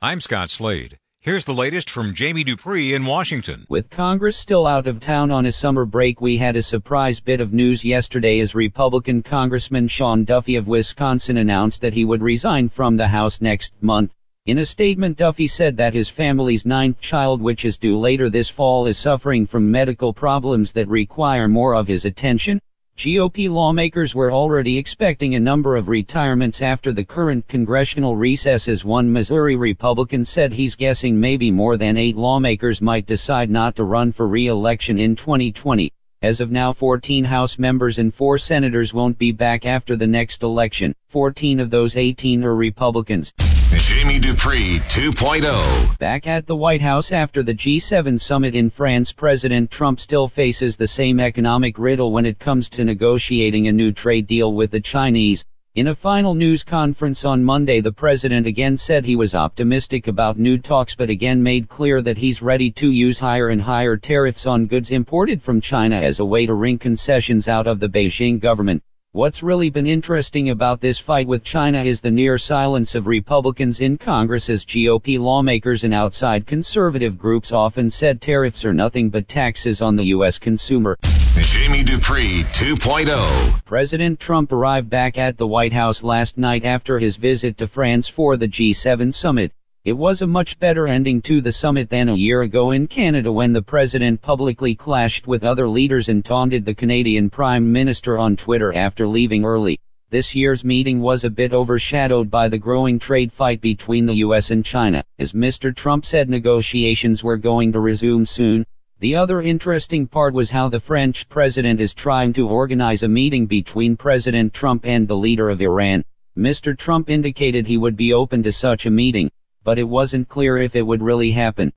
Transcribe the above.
I'm Scott Slade. Here's the latest from Jamie Dupree in Washington. With Congress still out of town on a summer break, we had a surprise bit of news yesterday as Republican Congressman Sean Duffy of Wisconsin announced that he would resign from the House next month. In a statement, Duffy said that his family's ninth child, which is due later this fall, is suffering from medical problems that require more of his attention. GOP lawmakers were already expecting a number of retirements after the current congressional recess as one Missouri Republican said he's guessing maybe more than eight lawmakers might decide not to run for re-election in 2020. As of now 14 House members and 4 senators won't be back after the next election. 14 of those 18 are Republicans. Jamie Dupree 2.0. Back at the White House after the G7 summit in France, President Trump still faces the same economic riddle when it comes to negotiating a new trade deal with the Chinese. In a final news conference on Monday, the president again said he was optimistic about new talks but again made clear that he's ready to use higher and higher tariffs on goods imported from China as a way to wring concessions out of the Beijing government. What's really been interesting about this fight with China is the near silence of Republicans in Congress as GOP lawmakers and outside conservative groups often said tariffs are nothing but taxes on the U.S. consumer. Jamie Dupree 2.0. President Trump arrived back at the White House last night after his visit to France for the G7 summit. It was a much better ending to the summit than a year ago in Canada when the president publicly clashed with other leaders and taunted the Canadian Prime Minister on Twitter after leaving early. This year's meeting was a bit overshadowed by the growing trade fight between the US and China, as Mr. Trump said negotiations were going to resume soon. The other interesting part was how the French president is trying to organize a meeting between President Trump and the leader of Iran. Mr. Trump indicated he would be open to such a meeting but it wasn't clear if it would really happen.